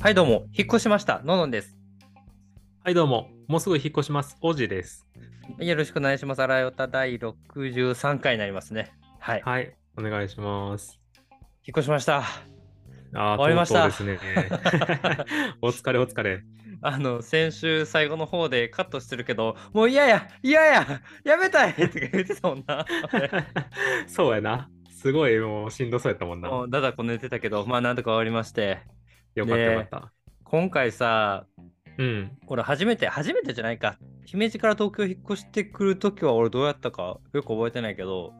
はい、どうも、引っ越しました。ののんです。はい、どうも。もうすぐ引っ越します。おじです。よろしくお願いします。あらよた第63回になりますね。はい。はい、お願いします。引っ越しました。あー終わりましたとうとうですね。お疲れお疲れ。あの、先週最後の方でカットしてるけど、もう嫌や、嫌や、やめたい って言ってたもんな。そうやな。すごいもうしんどそうやったもんな。だだこ寝てたけど、まあなんとか終わりまして。よかったねよかった。今回さ、うん。俺初めて、初めてじゃないか。姫路から東京引っ越してくるときは俺どうやったかよく覚えてないけど、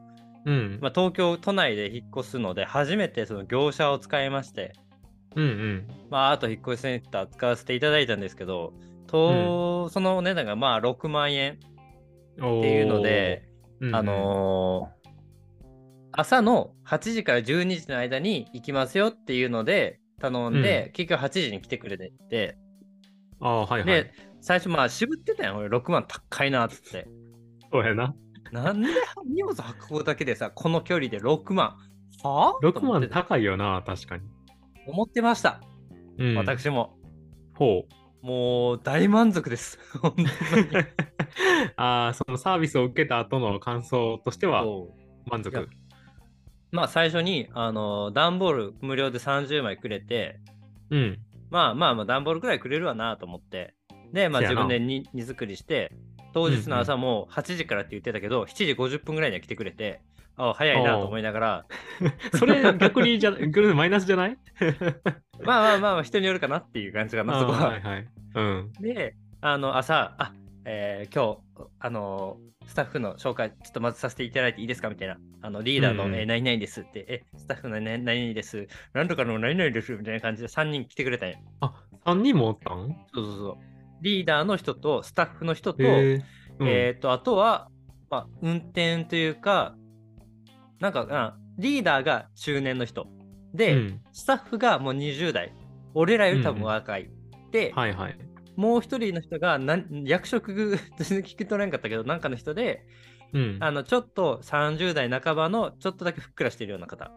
うん。まあ、東京都内で引っ越すので初めてその業者を使いまして、うんうん。まあ、あと引っ越しセンター使わせていただいたんですけど、とそのお値段がまあ6万円っっていうので、うんうんあのー朝の8時から12時の間に行きますよっていうので頼んで、結局8時に来てくれてて、ああ、はいはいで。最初まあ渋ってたやん俺6万高いなっつってそうやな。なんで荷物運ぶだけでさこの距離で6万？はあ？6と思って万高いよな、確かに。思ってました、うん。私もほう。もう大満足です ああ、そのサービスを受けた後の感想としては満足。まあ最初にあの段ボール無料で30枚くれてうん。まあまあまあ段ボールくらいくれるわなと思ってでまあ自分で荷荷造りして当日の朝も8時からって言ってたけど、7時50分ぐらいには来てくれてあ早いなと思いながら それ逆にじゃ、マイナスじゃない？まあまあまあまあ人によるかなっていう感じかなそこは。はいはい。うん。であの朝あ、えー今日あのスタッフの紹介ちょっとまずさせていただいていいですかみたいなあのリーダーの、うんうん。えー何々ですってえスタッフの、ね、何々です。なんとかの何々ですみたいな感じで3人来てくれたんやあ、3人もおったん？そうそうそう。リーダーの人とスタッフの人と,、へえ。うん。えー、とあとは、まあ、運転というかなんかあリーダーが中年の人。で、うん。スタッフがもう20代。俺らより多分若い、で、はいはい。もう一人の人がなん役職 全然聞き取れんかったけどなんかの人でうん。あのちょっと30代半ばのちょっとだけふっくらしてるような方。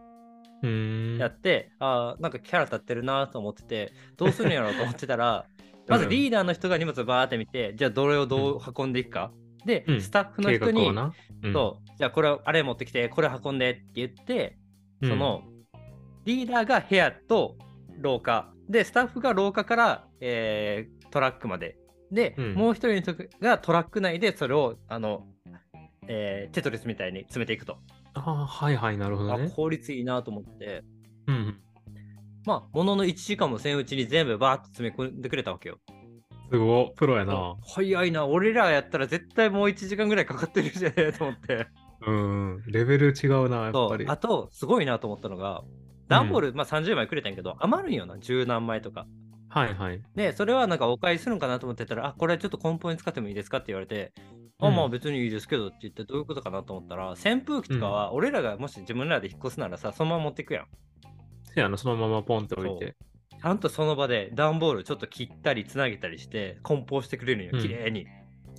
やって、あーなんかキャラ立ってるなと思っててどうするんやろうと思ってたら まずリーダーの人が荷物をバーって見てじゃあどれをどう運んでいくか、で、うん。スタッフの計人に。うん。そうじゃあこれあれ持ってきてこれ運んでって言って、うん。そのリーダーが部屋と廊下。でスタッフが廊下から、えートラックまで。で、うん。もう一人の人がトラック内でそれをあの、えーテトリスみたいに詰めていくと、ああ、はいはい、なるほどあね。効率いいなと思ってうん。まあものの1時間もせんうちに全部バーッと詰め込んでくれたわけよすごい、プロやな。早いな俺らやったら絶対もう1時間ぐらいかかってるじゃねえと思ってうん。レベル違うな、やっぱり。あとすごいなと思ったのが段ボール、まあ、30枚くれたんやけど余るんよな十何枚とかはいはい。でそれはなんかお返しするんかなと思ってたらあこれちょっと梱包に使ってもいいですかって言われてあうん。まあ別にいいですけどって言ってどういうことかなと思ったら扇風機とかは俺らがもし自分らで引っ越すならさそのまま持っていくやん。せやな、そのままポンって置いて。ちゃんとその場で段ボールちょっと切ったりつなげたりして梱包してくれるんようん。綺麗に、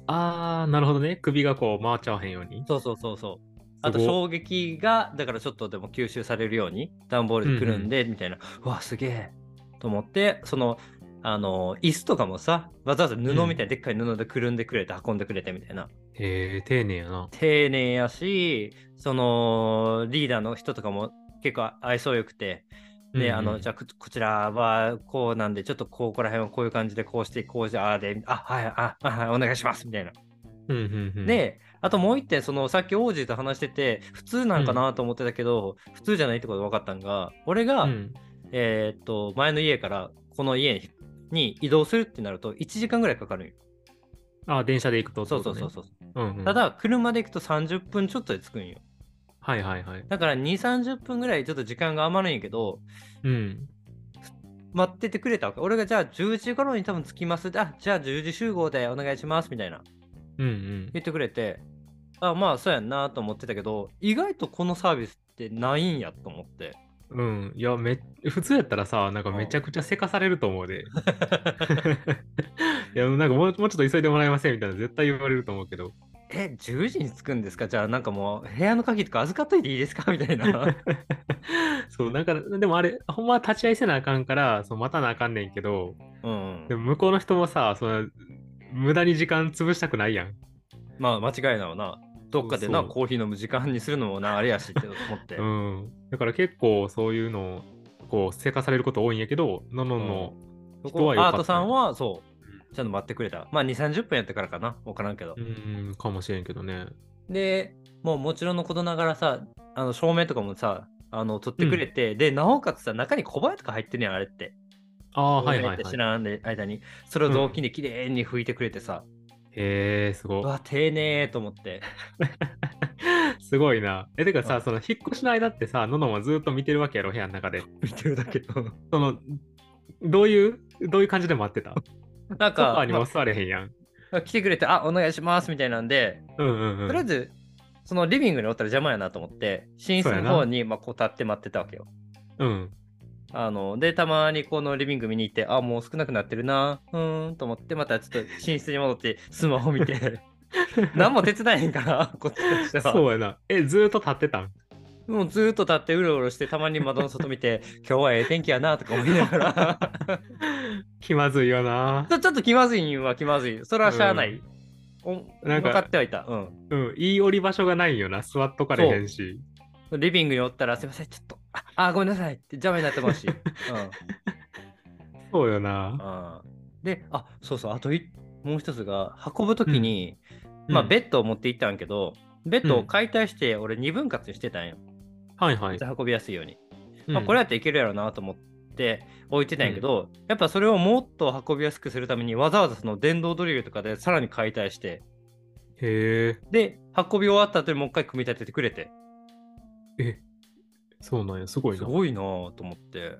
ああ、なるほどね。首がこう回っちゃわへんように。そうそうそうそう。あとすご衝撃がだからちょっとでも吸収されるように段ボールでくるんでみたいな、うわすげえ。と思ってそのあの椅子とかもさわざわざ布みたいなでっかい布でくるんでくれて運んでくれてみたいな。へえ、丁寧やな。丁寧やしそのリーダーの人とかも結構愛想よくて。で、うんうん。あのじゃあここちらはこうなんでちょっとここら辺はこういう感じでこうしてこうしてああであはいああはいお願いしますみたいな。うんうんうん。、で、あともう一点、そのさっき王子と話してて、普通なんかなと思ってたけど、普通じゃないってことが分かったんが、俺が、うん、えーっと、前の家からこの家に移動するってなると、1時間ぐらいかかるんよ。あー電車で行くと、そうそうそうそう。う。うんうん、た、だ、車で行くと30分ちょっとで着くんよ。はいはいはい。だから2、30分ぐらいちょっと時間が余るんやけど、うん。待っててくれたわけ。俺がじゃあ10時頃に多分着きます。あ、じゃあ10時集合でお願いしますみたいなうんうん。言ってくれて、あ、まあそうやんなと思ってたけど、意外とこのサービスってないんやと思って。うん。いや、め普通やったらさ、なんかめちゃくちゃせかされると思うで。いや、なんかもうもうちょっと急いでもらえませんみたいな絶対言われると思うけど。え、10時に着くんですか？じゃあなんかもう部屋の鍵とか預かっといていいですか？みたいな。そう、なんか、でもあれ、ほんまは立ち会いせなあかんから、そう待たなあかんねんけど、うんで。も向こうの人もさ、その無駄に時間潰したくないやん。まあ間違いなわな。どっかでな、コーヒー飲む時間にするのもな、あれやしって思って。うん。だから結構そういうのを、こう、せかされること多いんやけど、ののの、は良かったアートさんはそう、ちゃんと待ってくれた。まあ2、30分やったからかな。わからんけどう。ん、かもしれんけどね。で、もうもちろんのことながらさ、あの照明とかもさ、あの撮ってくれて、で、なおかつさ、中に小林とか入ってるやん、あれって。ああ、はいはいはい。知らんで間に、それを雑巾できれいに拭いてくれてさ、へえ、すごい。うわ、丁寧と思って。すごいな。え、てかさ、うんその引っ越しの間ってさ、ののもずっと見てるわけやろ、部屋の中で。見てるだけど。その、どういう、どういう感じで待ってた？なんソファにも座れへんやん。まあ来てくれて、あ、お願いしますみたいなんで、うんうんうん。とりあえず、そのリビングにおったら邪魔やなと思って、寝室の方にまあこう立って待ってたわけよ。うん。あので、たまにこのリビング見に行って、あ、もう少なくなってるな、うーんと思って、またちょっと寝室に戻って スマホ見て、何も手伝えへんから、こっちとしては。そうやな。え、ずーっと立ってたん？もうずーっと立ってうろうろして、たまに窓の外見て、今日はええ天気やなとか思いながら、気まずいよなち。ょっと気まずいんは気まずい。それはしゃあない。おなんか分かってはいた。うん。うん。いい降り場所がないんよな。座っとかれへんし。リビングにおったら、すいません、ちょっと、あ、あごめんなさいって邪魔になってますし。うん。そうよな。あーで、あそうそう、あといもう一つが、運ぶときに、まあ、うんベッドを持って行ったんやけど、ベッドを解体して、俺2分割にしてたんよ。はいはい。運びやすいように。うんまあ、これやっていけるやろうなと思って置いてたんやけど、やっぱそれをもっと運びやすくするために、わざわざその電動ドリルとかでさらに解体して、へで、運び終わった後にもう一回組み立ててくれて、え。え、そうなんや。すごいな。すごいなぁと思って、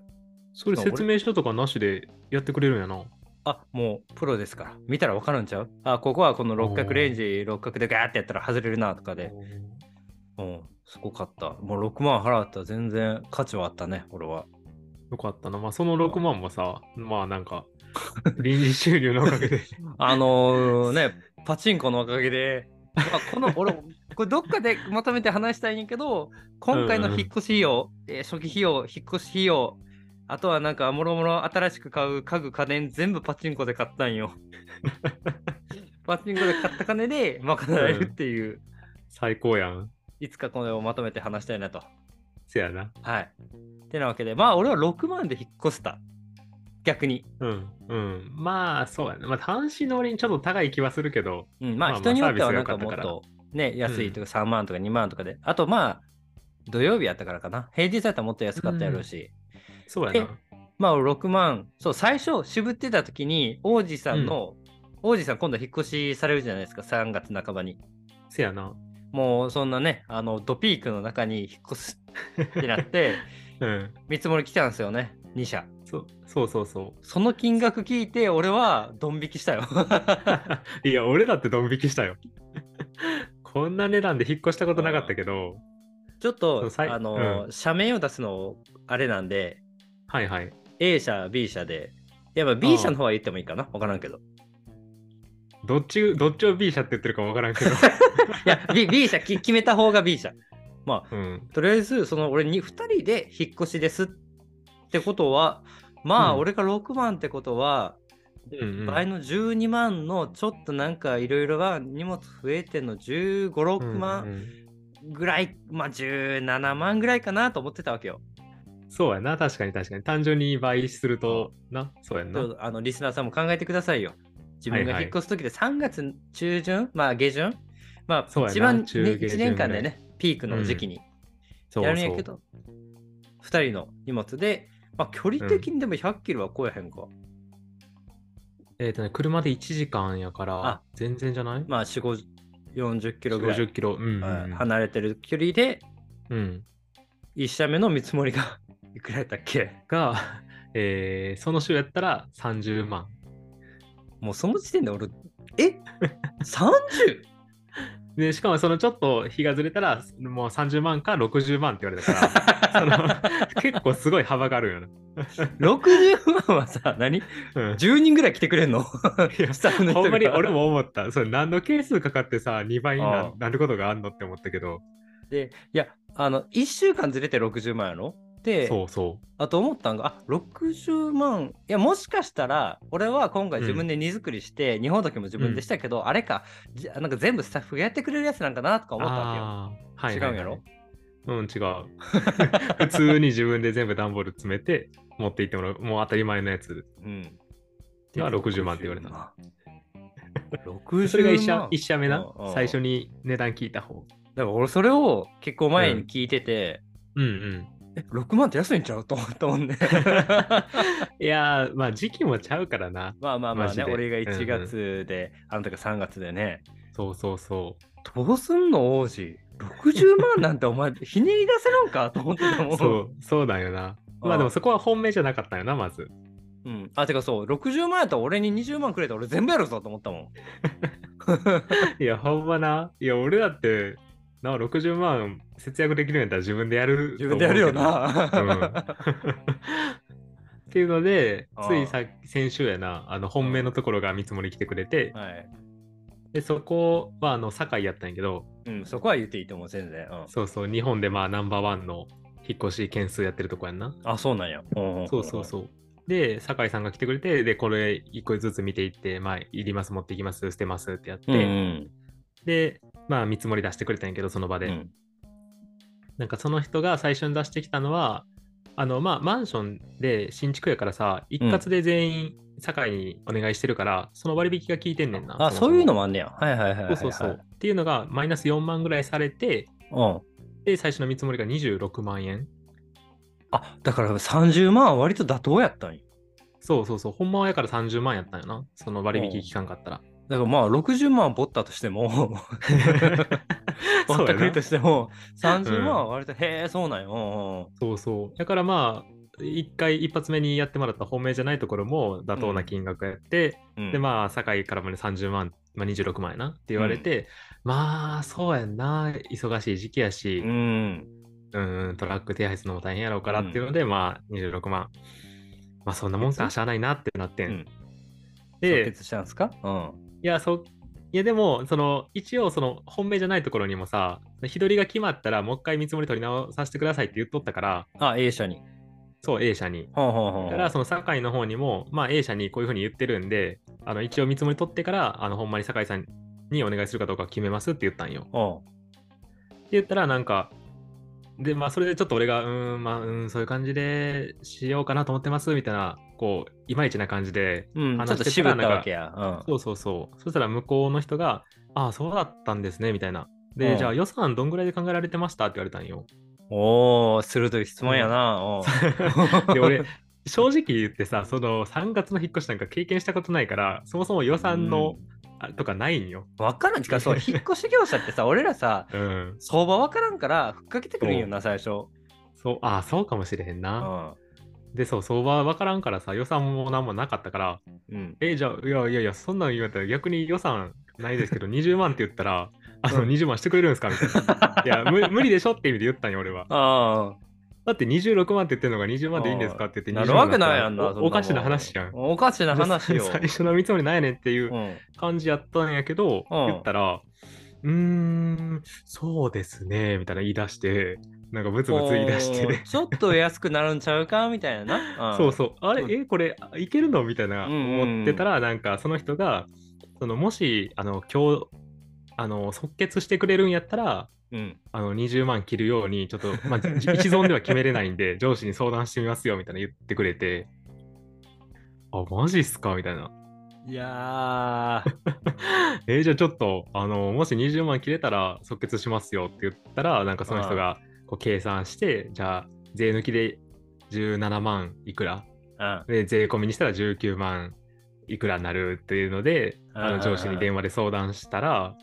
それ説明書とかなしでやってくれるんやな。あもうプロですから、見たらわかるんちゃう？あ、ここはこの六角レンジ、六角でガーってやったら外れるなとかで。うん、すごかった。もう6万払ったら全然価値はあったね、俺は。よかったな。まあ、その6万もさ、まあなんか、臨時収入のおかげで。あのーね、パチンコのおかげで、まあ、この、俺、これどっかでまとめて話したいんやけど、今回の引っ越し費用、えー初期費用、引っ越し費用、あとはなんか、もろもろ新しく買う家具、家電、全部パチンコで買ったんよ。パチンコで買った金で賄えるっていう、最高やん。いつかこれをまとめて話したいなと。せやな。はい。てなわけで、まあ、俺は6万で引っ越せた。逆に。うん。うん。まあ、そうやな。まあ、単身の割にちょっと高い気はするけど。うん、まあまあ人によってはまあなんかもっとね、安いとか3万とか2万とかで、あとまあ土曜日やったからかな。平日やったらもっと安かったやろうし、そうやな。まあ6万、そう、最初渋ってた時に王子さんの、王子さん今度引っ越しされるじゃないですか、3月半ばに。せやな。もうそんなね、あのドピークの中に引っ越すってなって、うん。見積もり来たんですよね、2社。そうそうそうそその金額聞いて、俺はドン引きしたよ。う。いや、俺だってドン引きしたよ。こんな値段で引っ越したことなかったけど、ちょっそとあの、う社名を出すのあれなんで、はいはい。A 社、B 社で。やっぱ B 社の方は言ってもいいかなわからんけど。どっち、どっちを B 社って言ってるかわからんけど。いや、B, B 社き決めた方が B 社。まあ、うん。とりあえず、その俺に2人で引っ越しですってことは、まあ、うん俺が6万ってことは、うんうん倍の12万のちょっとなんかいろいろが荷物増えてんの15、6うん万うんぐらい、まあ17万ぐらいかなと思ってたわけよ。そうやな、確かに確かに。単純に倍すると、な、そうやんな。あのリスナーさんも考えてくださいよ。自分はいはいが引っ越す時で3月中旬、まあ下旬、まそうやなあ一番、ね、中下旬1年間でね、ピークの時期にそうやるんやけど、2人の荷物で、まあ距離的にでも100キロは超えへんか。えっ、とね、車で1時間やからあ、全然じゃない？まあ4、5 40キロぐらい、50キロ。うん、うんはい離れてる距離で、うん。1社目の見積もりが いくらやったっけ？が、えーその週やったら30万。もうその時点で俺、え ?30? で、しかもそのちょっと日がずれたら、もう30万か60万って言われたから、その結構すごい幅があるよな。60万はさ、何？うん、?10 人ぐらい来てくれんの？いや スタッフの人が。ほんまに俺も思った。それ何の係数かかってさ、2倍になることがあんのって思ったけど、で、いや、あの、1週間ずれて60万やろ？で、そうそあと思ったんが、あ60万、いや、もしかしたら、俺は今回自分で荷造りして、日本時も自分でしたけど、あれか、じなんか全部スタッフがやってくれるやつなんかなとかう。思ったわけよ。違うんやろ？うん、違う。普通に自分で全部段ボール詰めて持って行ってもらう。もう当たり前のやつ。うん。が60万って言われたた。60万。それが一社一社目なうんうん。最初に値段聞いた方。だから俺それを結構前に聞いてて、うんうん。え、6万って安いんちゃう？と思ったもんね。いやー、まあ時期もちゃうからな。まあまあまあね、俺が1うんうん月で、あの時3月でね、そうそうそどうすんの王子 ?60 万なんてお前、ひねり出せるんかと思ってたもん。う。そう、そうだよな。まあでもそこは本命じゃなかったよな、まず。うん。あ、てかそう、60万やったら俺に20万くれたら俺全部やるぞと思ったもん。いや、ほんまな。いや、俺だって、な、60万節約できるんやったら自分でやる自分でやるよと思うんな。っていうのでついさ先週やな、あの本命のところが見積もり来てくれて、はい。でそこはあの堺やったんやけど、うん、そこは言っていいと思う、全然。うん、そうそう、日本でまあナンバーワンの引っ越し件数やってるとこやんな。あ、そうなんや。うんそうそうそう。で、酒井さんが来てくれて、で、これ一個ずつ見ていって、まあ、いります、持っていきます、捨てますってやって、うん。うんで、まあ、見積もり出してくれたんやけど、その場で。うん。なんかその人が最初に出してきたのは、あの、まあ、マンションで新築やからさ、一括で全員、堺にお願いしてるから、その割引が効いてんねんな。あ、そういうのもあんねや。はいはいはいはいはい。そうそうそう。っていうのが、マイナス4万ぐらいされて、うん。で、最初の見積もりが26万円。あ、だから30万は割と妥当やったんや。そうそうそう。ほんまはやから30万やったんよな。その割引期間かったら。だからまあ60万ぼったとしても、ぼ そうやなったくりとしても、30万は割と、へえ、そうなんよ。そうそう。だからまあ、一回一発目にやってもらった本命じゃないところも妥当な金額やって、うんうんでまあ、堺からもね30万、まあ、26万やなって言われて、まあ、そうやんな、忙しい時期やし、うん。うん、トラック手配するのも大変やろうからっていうので、まあ、26万。まあ、そんなもんか、しゃあないなってなってん。うんで即、決したんですか？うん。いや、そう、いやでも、その、一応、その、本命じゃないところにもさ、日取りが決まったら、もう一回見積もり取り直させてくださいって言っとったから、あ、A 社に。そう、A 社に。ほうほうほうだから、その堺の方にも、まあ、A 社にこういうふうに言ってるんで、あの一応見積もり取ってから、あのほんまに堺さんにお願いするかどうか決めますって言ったんよ。って言ったら、なんか、で、まあ、それでちょっと俺が、うーん、まあ、うん、そういう感じでしようかなと思ってます、みたいな、こう、いまいちな感じで、うん、ちょっ話してと渋たらったわけや。うん。そうそうそう。そしたら向こうの人が、ああ、そうだったんですね、みたいな。で、うんじゃあ予算どんぐらいで考えられてましたって言われたんよ。おお鋭い質問やな。おう で、俺、正直言ってさ、その3月の引っ越しなんか経験したことないから、そもそも予算の、あとかないんよ。わからんちか、そう、引っ越し業者ってさ、俺らさ、うん。相場わからんから、ふっかけてくるんよな、最初。そう、ああ、そうかもしれへんうな。ん。で、そう、相場わからんからさ、予算も何もなかったから、うん。え、じゃあ、いやいやいや、そんなん言われたら逆に予算ないですけど、20万って言ったら、あの、うん20万してくれるんですかみたいな。いや無、無理でしょって意味で言ったんよ、俺は。あだって26万って言ってるのが20万でいいんですかって言ってあ。20なるわけないやんな。おおかしな話やん。おかしな話よ。最初の見積もりなんやねんっていううん。感じやったんやけど、うん言ったら、うーん、そうですね、みたいな言い出して、なんかブツブツ言い出してちょっと安くなるんちゃうかみたいな そうそう、あれ、うんえ、これ、あいけるの？みたいな思ってたら、なんかその人が、そのもし、あの、今日、あの、即決してくれるんやったら、うん。あの20万切るように、ちょっと、まあ、じ 一存では決めれないんで、上司に相談してみますよみたいな言ってくれて、あ、マジっすか？みたいな。いやー。えーじゃあちょっと、あの、もし20万切れたら即決しますよって言ったら、なんかその人がこう計算して、じゃあ、税抜きで17万いくら？うん。で、税込みにしたら19万いくらになるっていうので、あうんの上司に電話で相談したら、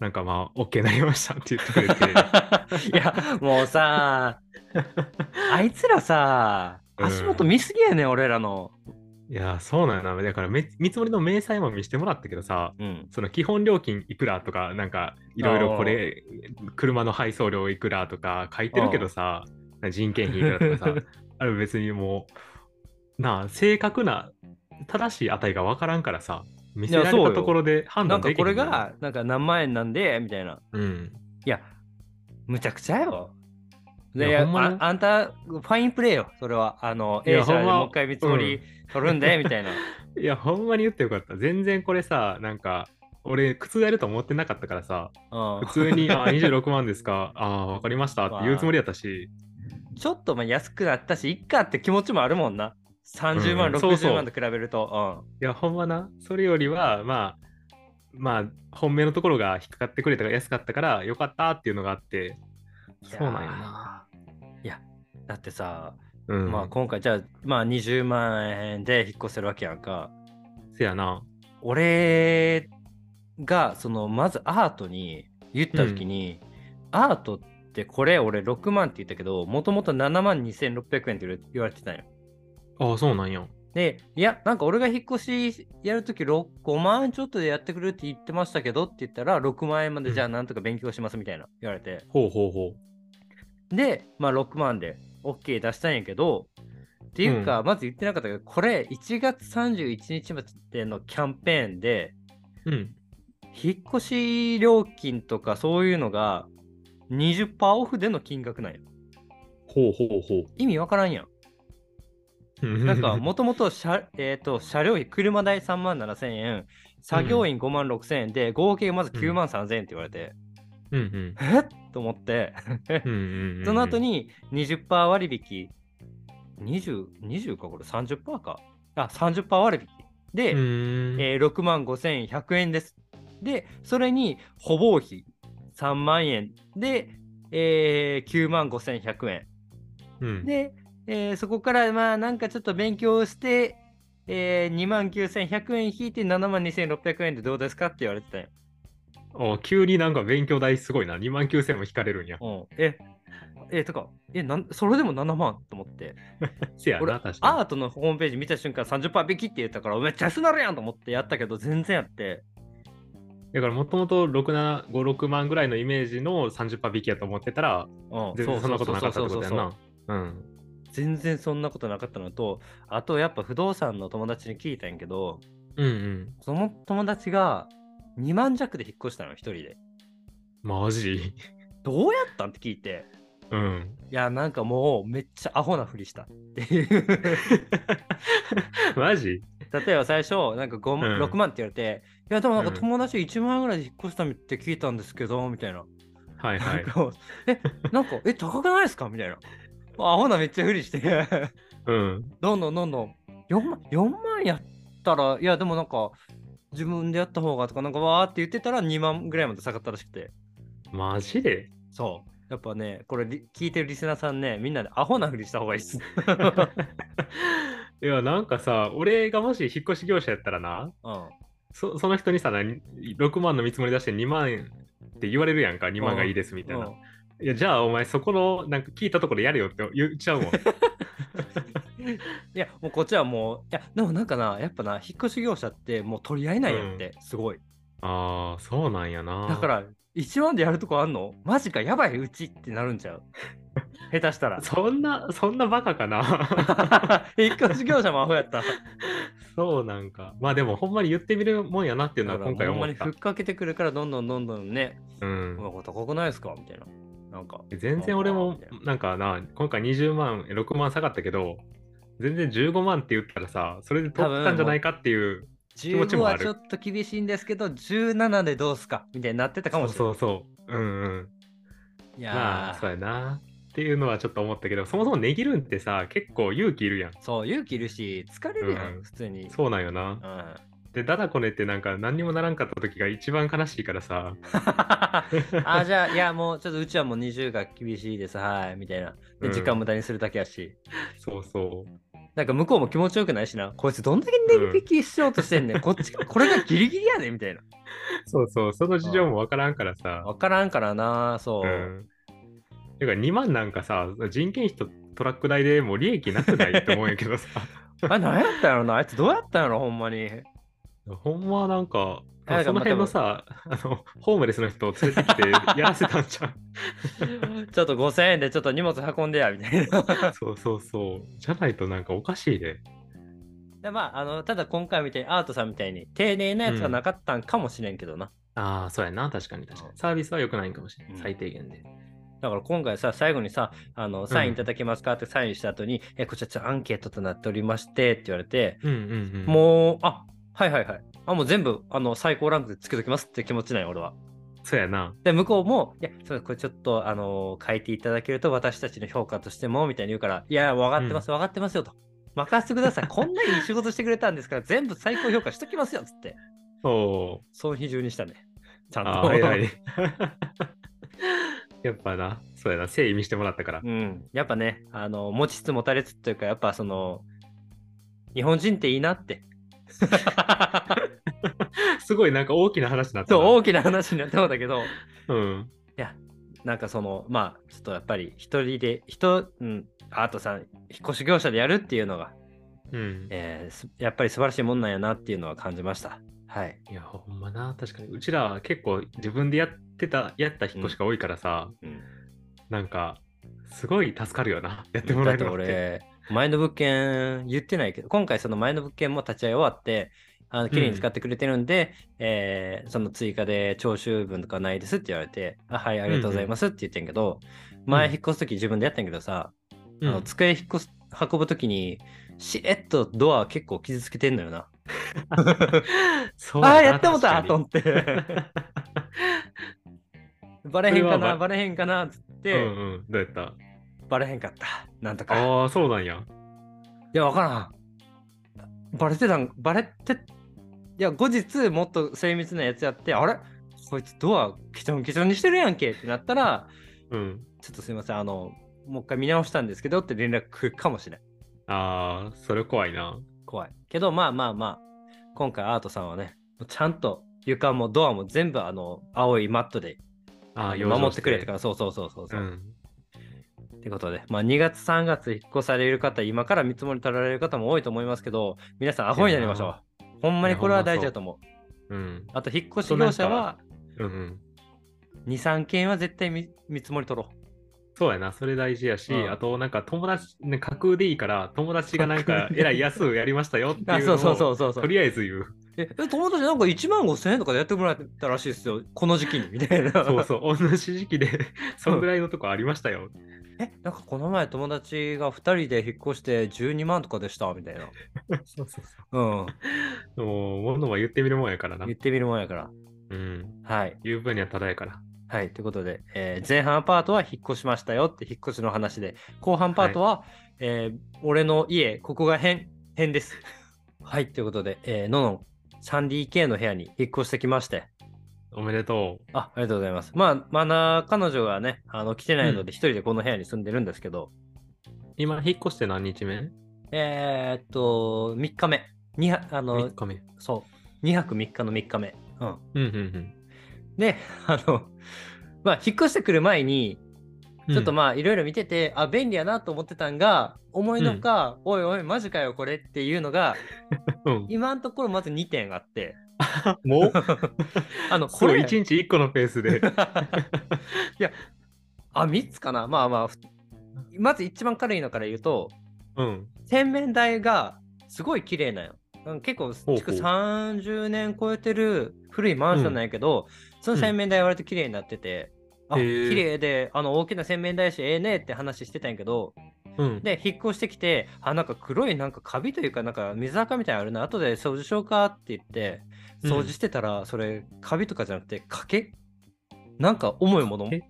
なんかまあ、OK になりましたって言ってくれて、いや、もうさ、あいつらさ、うん足元見すぎやねん、俺らの。いや、そうなんやな。だからめ、見積もりの明細も見せてもらったけどさ、うん。その基本料金いくらとか、なんかいろいろこれ、車の配送料いくらとか書いてるけどさ、人件費いくらとかさ、あれ別にもう、なあ、正確な、正しい値が分からんからさ、見せられたところで判なんかこれ断できへんのよが、なんか何万円なんで、みたいな。うん。いや、むちゃくちゃよ。いやで、ほんまにああんた、ファインプレーよ、それは。あの、いや A 社でもう一回見積もり取るんで、みたいな。いや、ほんまに言ってよかった。全然これさ、なんか、俺、覆ると思ってなかったからさ、うん普通に、あ、26万ですか、あ、わかりましたって言うつもりやったし、ちょっとまあ安くなったし、いっかって気持ちもあるもんな。30万、うんそうそう60万と比べると。いや、ほんまな、それよりは、まあ、まあ、本命のところが引っかかってくれたから安かったから、よかったっていうのがあって、うん。そうなんやな。いや、だってさ、うん。まあ今回じゃあ、まあ20万円で引っ越せるわけやんか。せやな。俺が、その、まずアートに言った時に、アートってこれ俺6万って言ったけど、もともと7万2600円って言われてたんよ。ああ、そうなんや。で、いや、なんか俺が引っ越しやるとき5万円ちょっとでやってくれるって言ってましたけどって言ったら、6万円までじゃあなんとか勉強しますみたいな言われて。ほうほうほで、まあ6万で OK 出したんやけど、っていうか、まず言ってなかったけど、これ1月31日までのキャンペーンで、う。うん。引っ越し料金とかそういうのが20%オフでの金額なんや。ほうほうほ意味わからんやん。う。なんか、もともと車、両費、車代3万7千円、作業員5万6千円で、合計まず9万3千円って言われて、うんうん。えっ？と思って。その後に20%割引、20、20かこれ30%か。あ、30%割引。で。えー6万5100円です。で、それに、保護費3万円で、えー9万5100円。うん。で、えーそこからまあなんかちょっと勉強して、えー、2万9100円引いて7万2600円でどうですかって言われてたよ。あ急になんか勉強代すごいな。2万9000も引かれるんや。うん、え、え、とか、えなん、それでも7万と思って、俺 せやな、確かアートのホームページ見た瞬間30%引きって言ったからめっちゃ安なるやんと思ってやったけど全然やって、に。だからもともと6、7、5、6万ぐらいのイメージの30%引きやと思ってたら、うん、全然そんなことなかったってことやな。うん。全然そんなことなかったのと、あとやっぱ不動産の友達に聞いたんやけど、うんうん。その友達が2万弱で引っ越したの、一人で。マジ？どうやったんって聞いて、うん。いや、なんかもうめっちゃアホなふりしたっていう。マジ？例えば最初、なんか5万、うん6万って言われて、いや、でもなんかうん友達1万円ぐらいで引っ越したって聞いたんですけど、みたいな。はいはい。なんかえ、なんか、え、高くないですか？みたいな。アホなめっちゃふりして、うん。どんどんどんどん、4万、4万やったら、いや、でもなんか、自分でやった方がとか、なんかわーって言ってたら2万ぐらいまで下がったらしくて。マジで？そう。やっぱね、これリ聞いてるリスナーさんね、みんなでアホなふりした方がいいっす。いや、なんかさ、俺がもし引っ越し業者やったらな、うん。そその人にさ、何6万の見積もり出して2万って言われるやんか、2万がいいですみたいな。うんいや、じゃあお前そこの、なんか聞いたところでやれよって言っちゃうもん。いや、もうこっちはもう、いや、でもなんかな、やっぱな、引っ越し業者ってもう取り合いないやって、すごい。ああ、そうなんやな。だか、ら、1万でやるとこあんの？マジか、やばいうちってなるんちゃう？下手したら。そんな、そんなバカかな？引っ越し業者もアホやった。そうなんか。まあでも、ほんまに言ってみるもんやなっていうのは今回思ったほんまにふっ。かけてくるから、どんどんどんどんね、うんこれ高くないですか？みたいな。なんか。全然俺もななんかな今回20万6万下がったけど全然15万って言ったらさそれで取ったんじゃないかっていう持ち15もあるはちょっと厳しいんですけど、17でどうすかみたいになってたかもしれない。そうそうそううんうんいやーまあそうやなっていうのはちょっと思ったけどそもそも値切るんってさ結構勇気いるやんそう、勇気いるし、疲れるやん、うん普通に。そうなんよなうん。でダダこねってなんか何にもならんかった時が一番悲しいからさ あ、じゃあ、いや、もうちょっとうちはもう20が厳しいです、はい、みたいな。で、うん時間無駄にするだけやし。そうそうなんか向こうも気持ちよくないしな。こいつどんだけ値引きしようとしてんねん。こっち、これがギリギリやねん、みたいな。そうそうその事情もわからんからさわからんからな、そう。うんだから2万なんかさ人件費とトラック代でもう利益なくない？って思うんやけどさ あれ何やったんやろなあいつどうやったんやろほんまに。ほんまなんか、あなんかその辺のさ、あの、ホームレスの人を連れてきてやらせたんちゃ ちょっと5000円でちょっと荷物運んでやみたいな。う そうそうそう。じゃないとなんかおかしいで。でまあ、あの、ただ今回みたいにアートさんみたいに丁寧なやつがなかったんかもしれんけどな。ああ、そうやな。確かに確かに。サービスは良くないんかもしれない。うん最低限で。だから今回さ、最後にさ、あの、サインいただけますかってサインした後に、え、こちらちょっとアンケートとなっておりましてって言われて、うんうんうん。もう、あ、はいはいはい。あ、もう全部、あの、最高ランクでつけときますって気持ちない、俺は。そうやな。で、向こうも、いや、そうこれちょっと、あの書いていただけると私たちの評価としても、みたいに言うから、いや、分かってます、分かってますよと。任せてください。こんないい仕事してくれたんですから、全部最高評価しときますよ、つって。おその比重にしたね。ちゃんと。ああ、偉い。やっぱな、そうやな、誠意見してもらったから。うん。やっぱね、あの、持ちつ持たれつというか、やっぱその、日本人っていいなって。すごいなんか大きな話になったそう、な。大きな話になってもだけど、うん。いや、なんかその、まあ、ちょっとやっぱり一人で、人、うん、アートさん、引っ越し業者でやるっていうのが、うん。えーすやっぱり素晴らしいもんなんやなっていうのは感じました。はい。いや、ほんまな、確かに。うちらは結構自分でやってた、やった引っ越しが多いからさ、うん、なんか、すごい助かるよな。やってもらえるのって。俺、前の物件言ってないけど、今回その前の物件も立ち会い終わって、あの綺麗に使ってくれてるんで、えーその追加で徴収分とかないですって言われて、あはい、ありがとうございますって言ってんけど、前引っ越すとき自分でやったんやけどさ、うんあの机引っ越す運ぶときに、しれっとドア結構傷つけてんのよな。そうああ、やってもたと思って。バレへんかな、バレへんかなっつっうて、んうん。どうやった？バレへんかった。なんとか。いああ、そうなんや。や、わからん。バレてたん、バレて、いや、後日もっと精密なやつやって、あれ？こいつドアケチョンケチョンにしてるやんけってなったら、うん。ちょっとすいません、あの、もう一回見直したんですけどって連絡来るかもしれん。ああ、それ怖いな。怖い。けど、まあまあまあ、今回アートさんはね、ちゃんと床もドアも全部あの、青いマットでああ、守ってくれてかから、そうそうそうそうそう。うん。ってことで、まあ、2月、3月引っ越される方、今から見積もり取られる方も多いと思いますけど、皆さんアホになりましょう。ほんまにこれは大事だと思う。うん。あと、引っ越し業者はうんうん。2、3件は絶対見見積もり取ろそうやな、それ大事やし、うんあとなんか友達、ね、架空でいいから、友達がなんか、えらい安うやりましたよっていうのをそうそうそうそうと。りあえず言う。え、え友達なんか1万5千円とかでやってもらったらしいですよ。この時期に、みたいな。そうそう、同じ時期で、そんぐらいのとこありましたよ。え、なんかこの前友達が2人で引っ越して12万とかでした、みたいな。そうそうそうん。う。もう、ものは言ってみるもんやからな言。ってみるもんやから。うん。はい。言う分にはただやから。はい、ということで、えー前半パートは引っ越しましたよって引っ越しの話で、後半パートは、えー俺の家、ここが変、変です。はい、ということで、えーののん 3DK の部屋に引っ越してきまして、おめでとあ、ありがとうございます。まあ、まだ彼女がね、あの来てないので、一人でこの部屋に住んでるんですけど、う。今、引っ越して何日目？えー、っと、3日目。にはあの ?3、日目。そう、2泊3日の3日目。うん。うんうんで、あの、まあ、引っ越してくる前に、うん。ちょっとまあいろいろ見てて、あ、便利やなと思ってたんが、思いのか、おいおい、マジかよ、これっていうのが、あ、うん。今のところまず2点あって、も？う あの、これこれ、1日1個のペースで。いや、あ、3つかな。まあまあ、ふまず一番軽いのから言うと、うん。洗面台がすごい綺麗なんよ。うん結構、築30年超えてる古いマンションなんやけど、その洗面台は割と綺麗になってて、あ、へー綺麗で、あの、大きな洗面台やし、ええねって話してたんやけど、うん。で、引っ越してきて、あ、なんか黒いなんかカビというか、なんか水垢みたいなのあるな、後で掃除しようかって言って、うん掃除してたら、それ、カビとかじゃなくて、かけ、なんか重いもの？え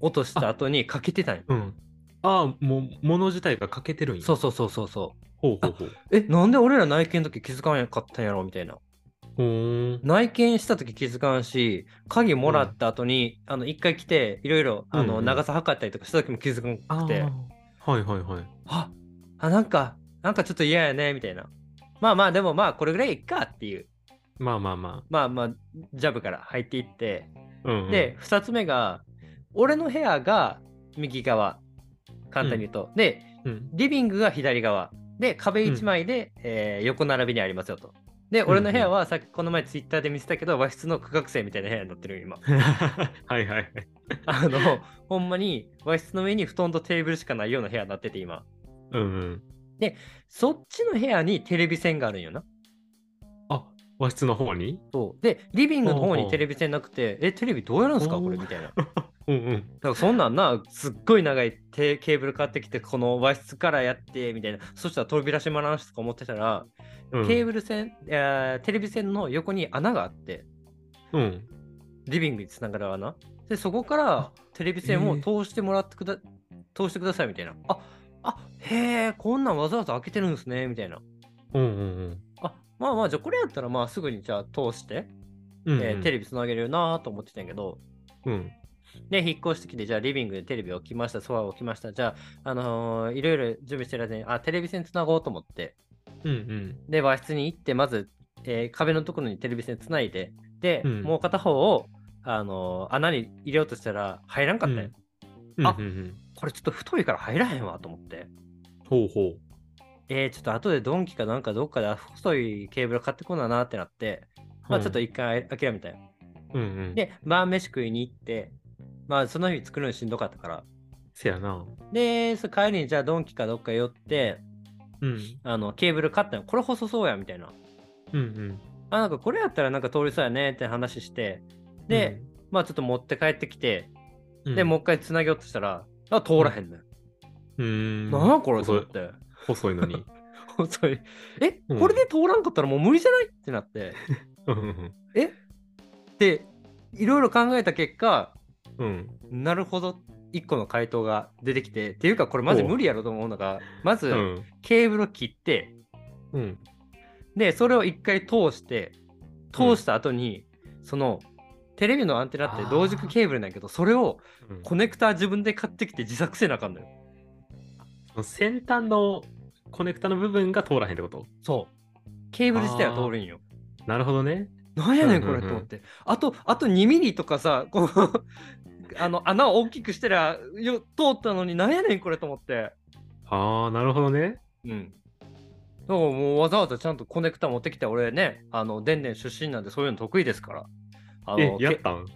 落とした後にかけてたんよ。うん。ああ、もう、物自体が欠けてるんや。そうそうそうそうそう。ほうほうほう。え、なんで俺ら内見の時気づかんかったんやろみたいな。内見した時気づかんし、鍵もらった後に、あの、一回来て、いろいろ、あの、うんうん長さ測ったりとかした時も気づかあなくて、ーはいはいはい。あ、あ、なんか、なんかちょっと嫌やね、みたいな。まあまあ、でもまあ、これぐらいいっかっていう。まあまあままあまあ、ジャブから入っていって、あ。うん、うん。で、2つ目が、俺の部屋が右側、簡単に言うと。で、うん。リビングが左側。で、壁1枚で、えー横並びにありますよと。で、俺の部屋はさっきこの前ツイッターで見せたけど、和室の区画整みたいな部屋になってるよ、今。はいはいはい。あの、ほんまに和室の上に布団とテーブルしかないような部屋になってて、今。うんうん。そっちの部屋にテレビ線があるんよな。あ、和室の方に？そう。で、リビングの方にテレビ線なくて、え、テレビどうやるんすか？これみたいな。だ かうんうん。らそんなんな、すっごい長いテケーブル買ってきて、この和室からやって、みたいな。そしたら扉閉まらんしとか思ってたら、うん、ケーブル線、いやーテレビ線の横に穴があって、うん。リビングにつながる穴。で、そこからテレビ線をへ通してもらってくだ、通してくださいみたいな。あ、あ、へえ、こんなんわざわざ開けてるんですね、みたいな。うんうんあ、まあまあ、じゃあこれやったらまあすぐにじゃあ通して、うん。えーテレビ。ビつなげるよなと思ってたんやけど、うん。で、引っ越してきて、じゃあリビングでテレビ置きました、ソファー置きました。じゃあ、あのーいろいろ準備してる間に、あ、テレビ線つなごうと思って、うんうん。で、和室に行って、まず、えー壁のところにテレビ線つないで、で、うんもう片方を、あのー穴に入れようとしたら入らんかったよ。うんあうんうん。これちょっと太いから入らへんわと思って。ほうほう。えー、ちょっと後でドンキかなんかどっかで細いケーブル買ってこんだなってなって、まあちょっと一回諦めたよ。うんうん。で、晩飯食いに行って、まあその日作るのしんどかったから。せやな。で、そ帰りにじゃあドンキかどっか寄って、うん。あのケーブル買ったの。これ細そうやみたいな。うんうん。あ、なんかこれやったらなんか通りそうやねって話して、で、まあちょっと持って帰ってきて、うん、で、もう一回つなげようとしたら、あ、通らへんねん。うーん。なんやこれと細い思って。細いのに。細い。え、うんこれで通らんかったらもう無理じゃないってなって。うんうんえ？で、いろいろ考えた結果、うん。なるほど、一個の回答が出てきて、っていうかこれマジ無理やろと思うのが、まず、うん。ケーブルを切って、うん。で、それを一回通して、通した後に、その、テレビのアンテナって同軸ケーブルなんやけど、それをうんコネクター自分で買ってきて自作せなあかんのよ。先端のコネクタの部分が通らへんってこと？そう。ケーブル自体は通るんよ。なるほどね。なんやねんこうんうんうんれと思って。あと、あと2ミリとかさ、こう あの穴を大きくしてらよ通ったのになんやねんこれと思って。ああ、なるほどね。うん。だからもうわざわざちゃんとコネクタ持ってきて、俺ね、あの、でんでん出身なんでそういうの得意ですから。あの、やったん？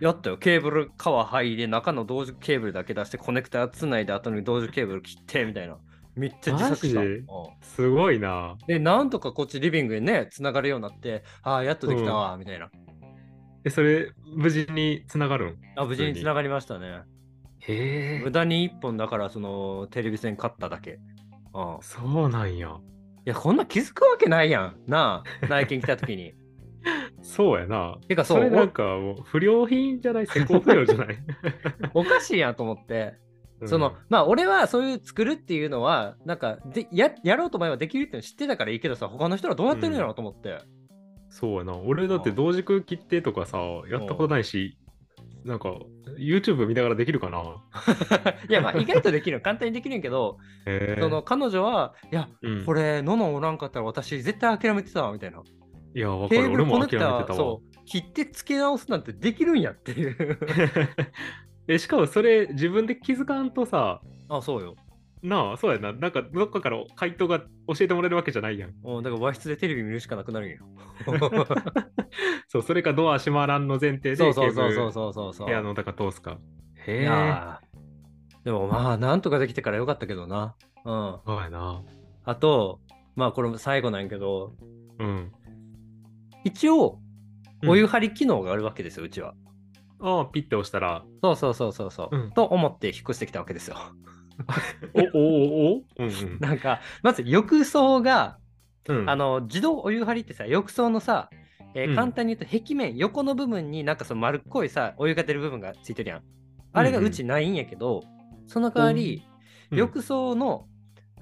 やったよ。ケーブル皮剥いで、中の同時ケーブルだけ出して、コネクタつないで、後に同時ケーブル切って、みたいな。めっちゃ自作した。うんすごいな。で、なんとかこっちリビングにね、つながるようになって、ああ、やっとできたわ、みたいな。え、それ、無事につながるん？あ、無事につながりましたね。へえ無。駄に1本だから、その、テレビ線買っただけ。うん。いそうなんや。や、こんな気づくわけないやん。なあ、内見来た時に。そうやな。てか、そ、そうれなんかもう不良品じゃない施工不良じゃない？おおかしいやんと思って。その、まあ俺はそういう作るっていうのはなんかでややろうと思えばできるっての知ってたからいいけどさ他の人らどうやってるんやろうと思って、そうやな。俺だって同軸切ってとかさ、やったことないし、なんか YouTube 見ながらできるかな？いやまあ意外とできる簡単にできるんやけど、へえ。その彼女はいやうんこれののおらんかったら私絶対諦めてたわみたいないや、わかる。ケーブル俺も諦めてたわ。そう切って付け直すなんてできるんやっていう えしかもそれ自分で気づかんとさ、あそうよ、なあ、そうやな。なんかどっかから回答が教えてもらえるわけじゃないやん。うん、だから和室でテレビ見るしかなくなるんよ そう、それかドア閉まらんの前提で、そうそうそうそうそうそうそう部屋の中通すか。へいえ。でもまあなんとかできてからよかったけどなうんそうやな。あと、まあこれ最後なんやけど、うん。一応、うんお湯張り機能があるわけですよ、うちは。ああ、ピッて押したら、そうそうそうそうそう、うん。と思って引っ越してきたわけですよ。おおおおうんうん。なんか、まず浴槽が、うん。あの、自動お湯張りってさ、浴槽のさ、えーうん。簡単に言うと壁面、横の部分になんかその丸っこいさ、お湯が出る部分がついてるやん。あれがうちないんやけど、その代わり、うん。浴槽の、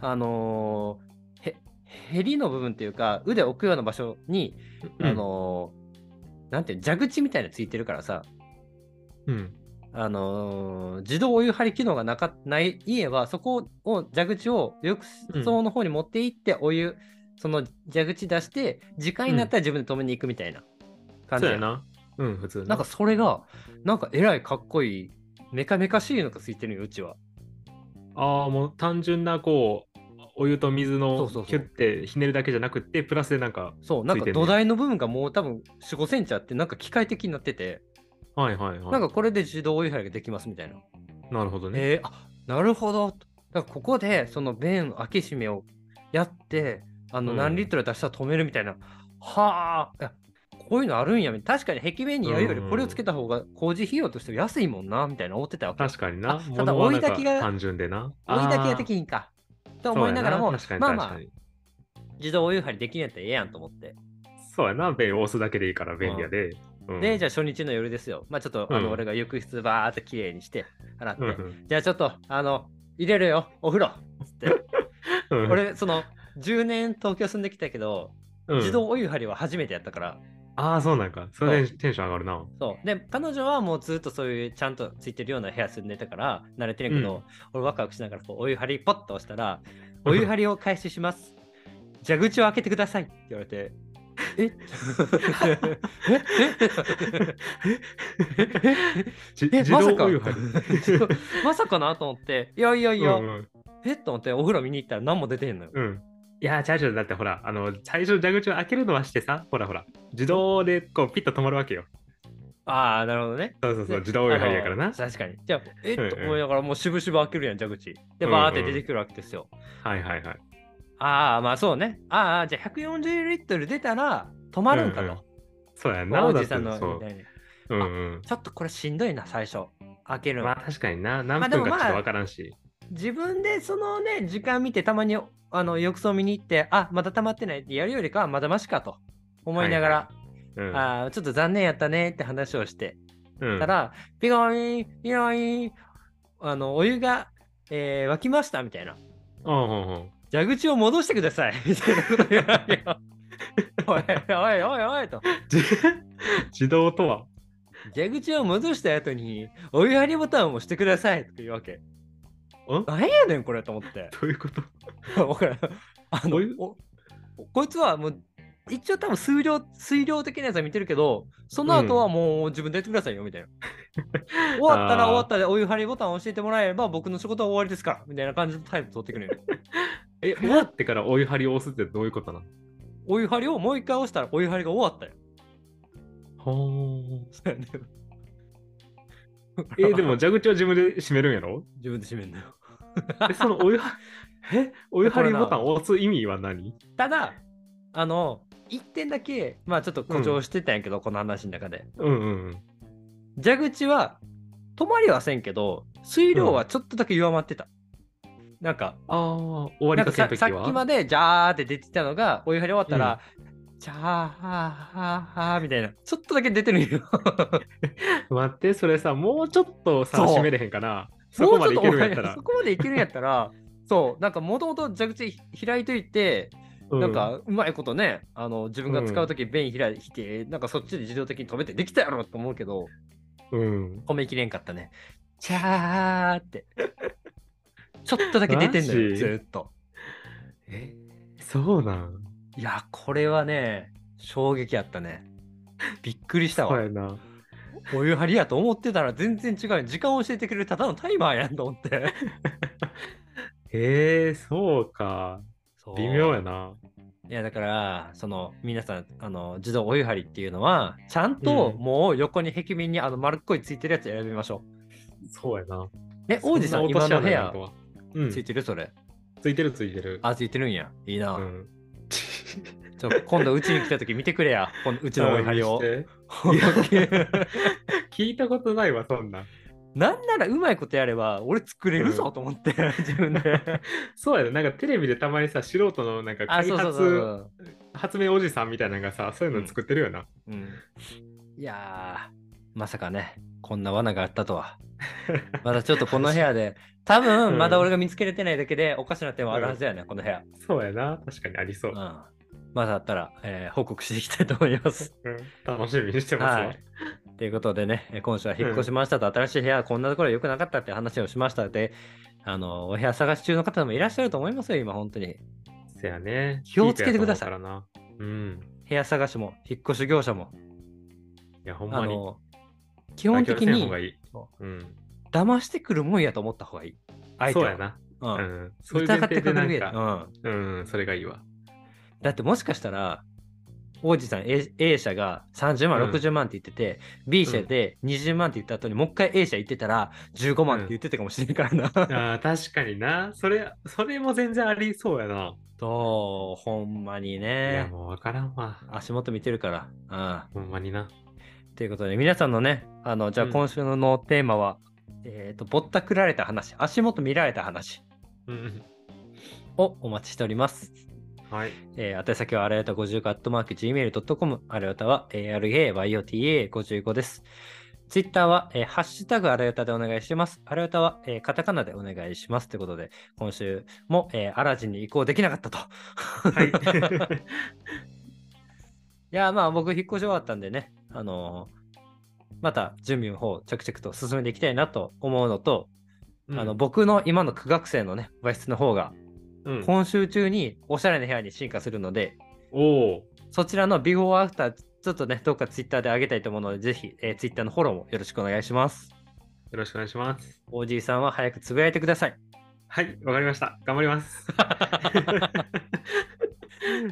あのーへ、へりの部分っていうか、腕を置くような場所に、うん。あのーなんていうの蛇口みたいなのついてるからさ、うん。あのー自動お湯張り機能がなかない家は、そこを蛇口を浴槽の方に持って行って、お湯、その蛇口出して、時間になったら自分で止めに行くみたいな感じやうやな。うん、普通なんかそれが、なんかえらいかっこいい、メカメカしいのがついてるよ、うちは。ああ、もう単純なこう、お湯と水のキュッてひねるだけじゃなくって、プラスでなんか、そう、なんか土台の部分がもう多分4、5センチあって、なんか機械的になってて、はいはいはい。なんかこれで自動お湯張りができますみたいな。なるほどね。えー、あなるほど。だからここでその弁開け閉めをやって、あのうん何リットル出したら止めるみたいな。はあ、いやこういうのあるんや。確かに壁面にやるよりこれをつけた方が工事費用としては安いもんな、みたいな思ってたわけ。確かにな。あただ追い炊きが単純でな。追いだけができんか。と思いながらも、まあまあ自動お湯張りできるんやったらええやんと思って。そうやな。弁を押すだけでいいから便利やで。うんで、じゃあ初日の夜ですよ。まあちょっと、あのうん俺が浴室バーって綺麗にして、洗って、うんうんじゃあちょっと、あの、入れるよ、お風呂つって。うん俺、その、10年東京住んできたけど、うん自動お湯張りは初めてやったから、ああ、そうなんか。それでテンション上がるな。そう。で、彼女はもうずっとそういうちゃんとついてるような部屋住んでたから、慣れてるけど、うん俺ワクワクしながらこうお湯張りポッと押したら、お湯張りを開始します。蛇口を開けてくださいって言われて、え？じ え？まさか。まさかなと思って、いやいやいや、うんうんえ？っと思ってお風呂見に行ったら何も出てへんのよ。うん。いや、ちゃうちゃうだってほら、あの、最初蛇口を開けるのはしてさ、ほらほら、自動でこうピッと止まるわけよ。ああ、なるほどね。そうそうそう、で自動お湯張りやからな。確かに。じゃあ、え？っとうんうん思いながらもうしぶしぶ開けるやん、蛇口。で、うんうんバーって出てくるわけですよ。はいはいはい。ああ、まあそうね。ああ、じゃあ140リットル出たら止まるんかうんうんと。そうやな。おじさんのみたいに。うんうん。ちょっとこれしんどいな、最初。開けるの。まあ確かにな。何分かちょっとわからんし。自分でそのね、時間見てたまにあの浴槽見に行って、あ、まだ溜まってないってやるよりかはまだましかと思いながら、うん。あーちょっと残念やったねって話をしてうんたら、ピコーン、ピロイン、あの、お湯が、えー沸きましたみたいな。うんうんうん。蛇口を戻してください みたいなこと言われるよ。おいおいおいおいと。じ 自動とは蛇口を戻した後に、お湯張りボタンを押してくださいとか言うわけ。ん？何やねんこれと思って。どういうこと？あのおこいつはもう一応多分数量水量的なやつは見てるけどその後はもう自分でやってくださいよみたいな、終わったら終わったでお湯張りボタンを教えてもらえれば僕の仕事は終わりですからみたいな感じの態度取ってくれるえ、終わってからお湯張りを押すってどういうことなの？お湯張りをもう一回押したらお湯張りが終わったよ。ほそうやねー。え、でも蛇口は自分で閉めるんやろ？自分で閉めんのよ。え、そのお湯は、え、お湯張りボタンを押す意味は何？ただあの一点だけまあちょっと誇張してたんやけど、この話の中で。うんうんうん。蛇口は止まりはせんけど水量はちょっとだけ弱まってた、なんかああ、終わなんかりかけの時は？ささっきまでジャーって出てたのがお湯張り終わったら、ジャーはーはーはーみたいな。ちょっとだけ出てるんよ。待って、それさ、もうちょっとさ、そう。閉めれへんかな？そこまでいけるんやったら。そ。こまでいけるんやったらそう。なんかもともと蛇口開いといて、うなんかうまいことねあの自分が使う時便開いて、なんかそっちで自動的に止めてできたやろと思うけどうん。止めきれんかったね。チャーって。ちょっとだけ出てんのよずーっと。え、そうなん。いやこれはね衝撃やったね。びっくりしたわ。そうやな。お湯張りやと思ってたら全然違うよ時間を教えてくれるただのタイマーやんと思って。へえ、そうか。微妙やな。いやだからその皆さんあの自動お湯張りっていうのはちゃんとうん。もう横に壁面にあの丸っこいついてるやつ選びましょそうやな。うえ王子さん今の部屋うん、ついてる？それ。ついてるついてる。あついてるんや。いいな、うん。ちょ今度うちに来た時見てくれや。このうちのお湯張りを。聞いたことないわ、そんな。ん。なんならうまいことやれば俺作れるぞうんと思って、自分でそうやね。なんかテレビでたまにさ、素人のなんか開あそうそうそう発発明おじさんみたいなのがさ、そういうの作ってるよな。うん、いやー、まさかね、こんな罠があったとは。まだちょっとこの部屋で、多う分んまだ俺が見つけれてないだけでおかしな点はあるはずやね、この部屋。そうやな。確かにありそううん。。まだあったら、えー報告していきたいと思います。うん、楽しみにしてますわ。はい。ということでね、えー今週は引っ越しましたと、新しい部屋、こんなところ良くなかったって話をしましたので、あの、お部屋探し中の方もいらっしゃると思いますよ、今、本当に。せやね。気をつけてくださいピークやと思うん。部屋探しも、引っ越し業者も、いや、ほんまに。基本的にうん。騙してくるもんやと思った方がいい。相手はそうやな。う。うん疑って提でかかるやなんか、ん。うん、それがいいわ。だってもしかしたら、王子さん A, A 社が30万、うん60万って言ってて、B 社で20万って言った後にもう一回 A 社言ってたら15万って言ってたかもしれんからな。あー確かにな。それ、それも全然ありそうやな。そう、ほんまにいや、ね。もうわからんわ。足元見てるから。うん。ほんまにな。ということで、皆さんのね、あの、じゃあうん今週のテーマは、えっ、と、ぼったくられた話、足元見られた話うん。をお待ちしております。はい。えー、宛先はあらやた50カットマーク Gmail.com、あらやたは ARAYOTA55 です。ツイッターは、えーハッシュタグあらやたでお願いします。あらやたは、えーカタカナでお願いします。ということで、今週も、えーアラジンに移行できなかったと。はい。いや、まあ僕、引っ越し終わったんでね、あのーまた準備の方、着々と進めていきたいなと思うのと、あの僕の今の苦学生のね、和室の方が、うん、今週中におしゃれな部屋に進化するので、おお。そちらのビフォーアフター、ちょっとね、どっかツイッターで上げたいと思うので、ぜひ、えー、ツイッターのフォローもよろしくお願いします。よろしくお願いします。おじいさんは早くつぶやいてください。はい、わかりました。頑張ります。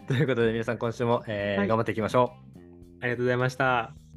ということで、皆さん今週も、えーはい頑張っていきましょう。ありがとうございました。